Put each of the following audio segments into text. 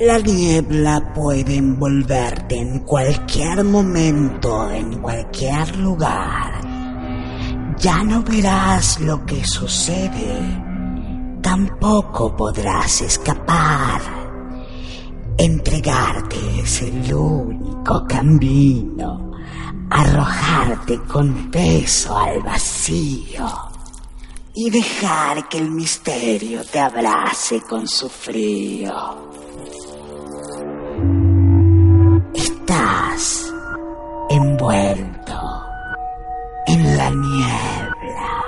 La niebla puede envolverte en cualquier momento, en cualquier lugar. Ya no verás lo que sucede. Tampoco podrás escapar. Entregarte es el único camino. Arrojarte con peso al vacío. Y dejar que el misterio te abrace con su frío. Envuelto en la niebla.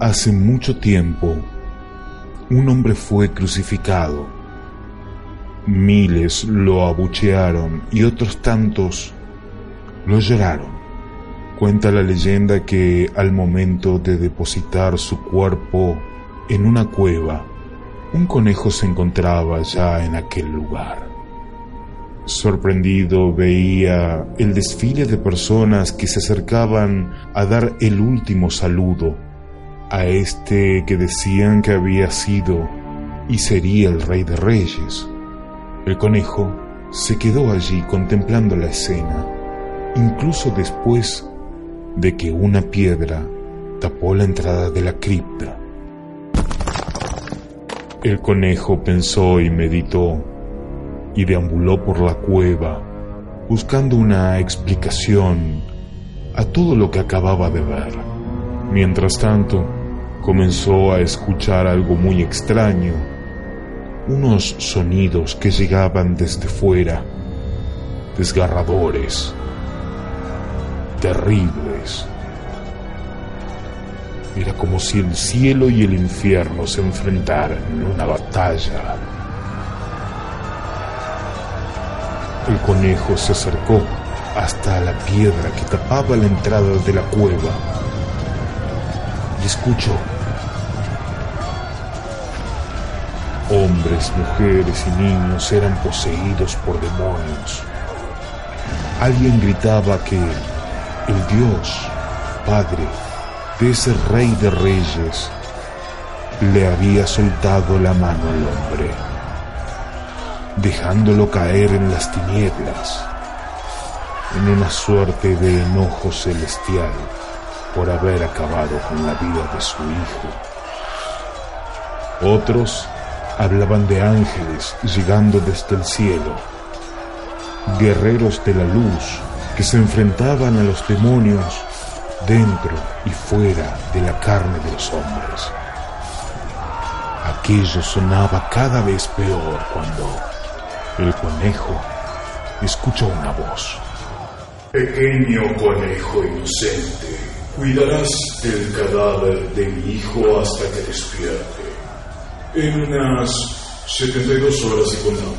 Hace mucho tiempo, un hombre fue crucificado. Miles lo abuchearon y otros tantos lo lloraron. Cuenta la leyenda que al momento de depositar su cuerpo en una cueva, un conejo se encontraba ya en aquel lugar. Sorprendido veía el desfile de personas que se acercaban a dar el último saludo a este que decían que había sido y sería el rey de reyes. El conejo se quedó allí contemplando la escena, incluso después de que una piedra tapó la entrada de la cripta. El conejo pensó y meditó y deambuló por la cueva buscando una explicación a todo lo que acababa de ver. Mientras tanto, comenzó a escuchar algo muy extraño, unos sonidos que llegaban desde fuera, desgarradores, terribles. Era como si el cielo y el infierno se enfrentaran en una batalla. El conejo se acercó hasta la piedra que tapaba la entrada de la cueva y escuchó Hombres, mujeres y niños eran poseídos por demonios. Alguien gritaba que el Dios, Padre, de ese rey de reyes, le había soltado la mano al hombre, dejándolo caer en las tinieblas, en una suerte de enojo celestial por haber acabado con la vida de su hijo. Otros hablaban de ángeles llegando desde el cielo, guerreros de la luz que se enfrentaban a los demonios dentro y fuera de la carne de los hombres. Aquello sonaba cada vez peor cuando el conejo escuchó una voz. Pequeño conejo inocente, cuidarás del cadáver de mi hijo hasta que despierte. En unas 72 horas y contando.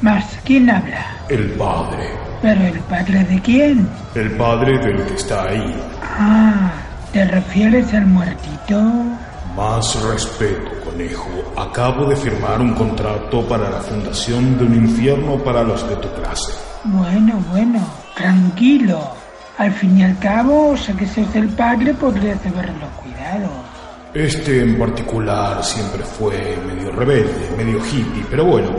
¿Más quién habla? El padre. ¿Pero el padre de quién? El padre del que está ahí. Ah, ¿te refieres al muertito? Más respeto, conejo. Acabo de firmar un contrato para la fundación de un infierno para los de tu clase. Bueno, bueno, tranquilo. Al fin y al cabo, ya que sos el padre, podrías haberlo cuidado. Este en particular siempre fue medio rebelde, medio hippie, pero bueno,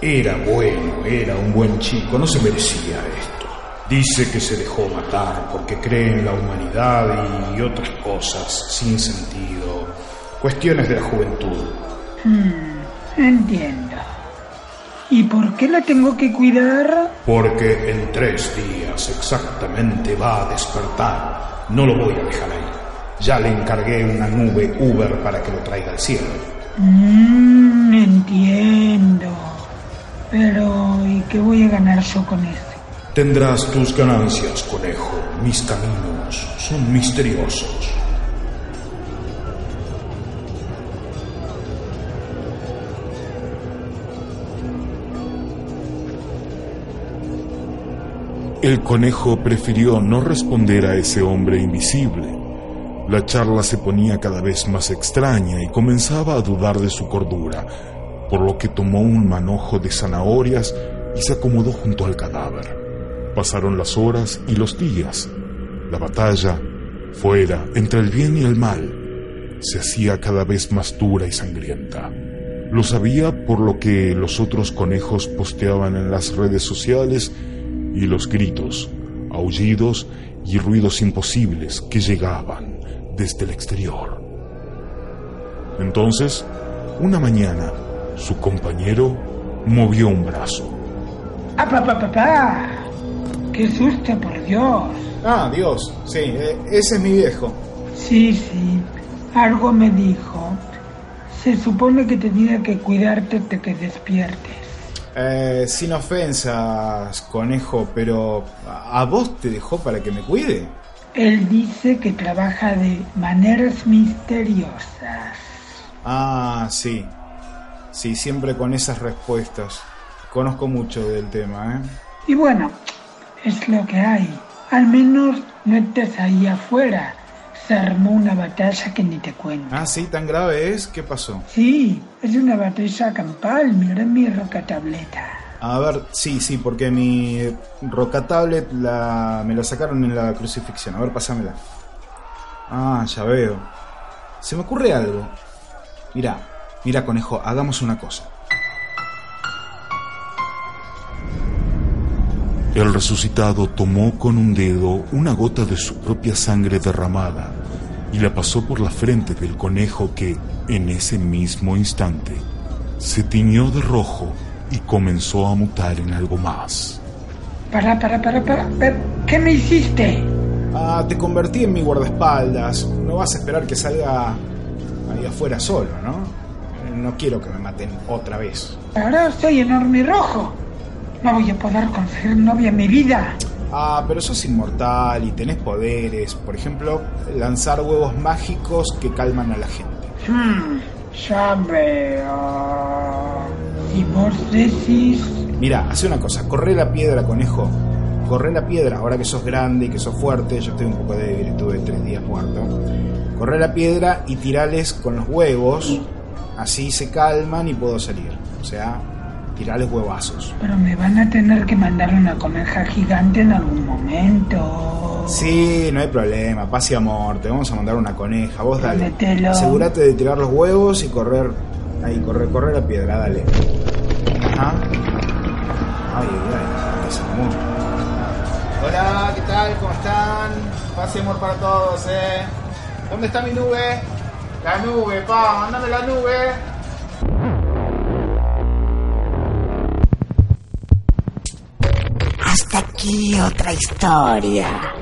era bueno, era un buen chico, no se merecía esto. Dice que se dejó matar porque cree en la humanidad y otras cosas sin sentido, cuestiones de la juventud. Hmm, entiendo. ¿Y por qué la tengo que cuidar? Porque en tres días exactamente va a despertar. No lo voy a dejar ahí. Ya le encargué una nube Uber para que lo traiga al cielo. Mmm, entiendo. Ganar yo con eso? Tendrás tus ganancias, conejo. Mis caminos son misteriosos. El conejo prefirió no responder a ese hombre invisible. La charla se ponía cada vez más extraña y comenzaba a dudar de su cordura, por lo que tomó un manojo de zanahorias y se acomodó junto al cadáver. Pasaron las horas y los días. La batalla, fuera, entre el bien y el mal, se hacía cada vez más dura y sangrienta. Lo sabía por lo que los otros conejos posteaban en las redes sociales y los gritos, aullidos y ruidos imposibles que llegaban desde el exterior. Entonces, una mañana, su compañero movió un brazo. ¡Ah, papá, papá! ¡Qué susto, por Dios! Ah, Dios, sí, eh, ese es mi viejo. Sí, sí, algo me dijo. Se supone que tenía que cuidarte de que despiertes. Eh, sin ofensas, conejo, pero ¿a vos te dejó para que me cuide? Él dice que trabaja de maneras misteriosas. Ah, sí. Sí, siempre con esas respuestas. Conozco mucho del tema, ¿eh? Y bueno, es lo que hay. Al menos no estés ahí afuera. Se armó una batalla que ni te cuento. Ah, sí, tan grave es. ¿Qué pasó? Sí, es una batalla campal. Mira mi roca tableta. A ver, sí, sí, porque mi roca tablet la, me la sacaron en la crucifixión. A ver, pásamela. Ah, ya veo. Se me ocurre algo. Mira, mira, conejo, hagamos una cosa. El resucitado tomó con un dedo una gota de su propia sangre derramada y la pasó por la frente del conejo que, en ese mismo instante, se tiñó de rojo y comenzó a mutar en algo más. Para, para, para, para. para. ¿Qué me hiciste? Ah, te convertí en mi guardaespaldas. No vas a esperar que salga ahí afuera solo, ¿no? No quiero que me maten otra vez. Ahora soy enorme y rojo. No voy a poder conseguir novia en mi vida. Ah, pero sos inmortal y tenés poderes. Por ejemplo, lanzar huevos mágicos que calman a la gente. Hmm, ya veo. Y vos decís... Mira, hace una cosa. Corre la piedra, conejo. Corre la piedra. Ahora que sos grande y que sos fuerte. Yo estoy un poco débil. Estuve tres días muerto. Corre la piedra y tirales con los huevos. Así se calman y puedo salir. O sea, tirales huevazos. Pero me van a tener que mandar una coneja gigante en algún momento. Sí, no hay problema, paz y amor, te vamos a mandar una coneja, vos dale. Asegúrate de tirar los huevos y correr, ahí, correr, correr la piedra, dale. Ajá. Ay, ay, amor. Hola, ¿qué tal? ¿Cómo están? Paz y amor para todos, eh. ¿Dónde está mi nube? La nube, pa, mándame la nube. Aquí otra historia.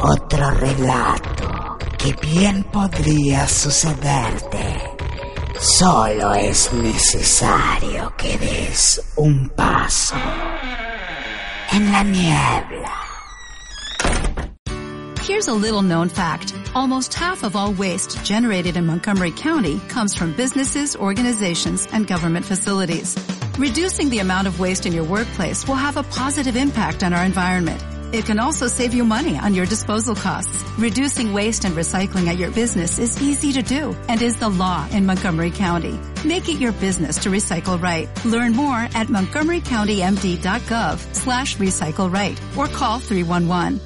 Otro relato que bien podría sucederte. Solo es necesario que des un paso en la niebla. Here's a little known fact. Almost half of all waste generated in Montgomery County comes from businesses, organizations, and government facilities. Reducing the amount of waste in your workplace will have a positive impact on our environment. It can also save you money on your disposal costs. Reducing waste and recycling at your business is easy to do and is the law in Montgomery County. Make it your business to recycle right. Learn more at montgomerycountymd.gov slash recycle right or call 311.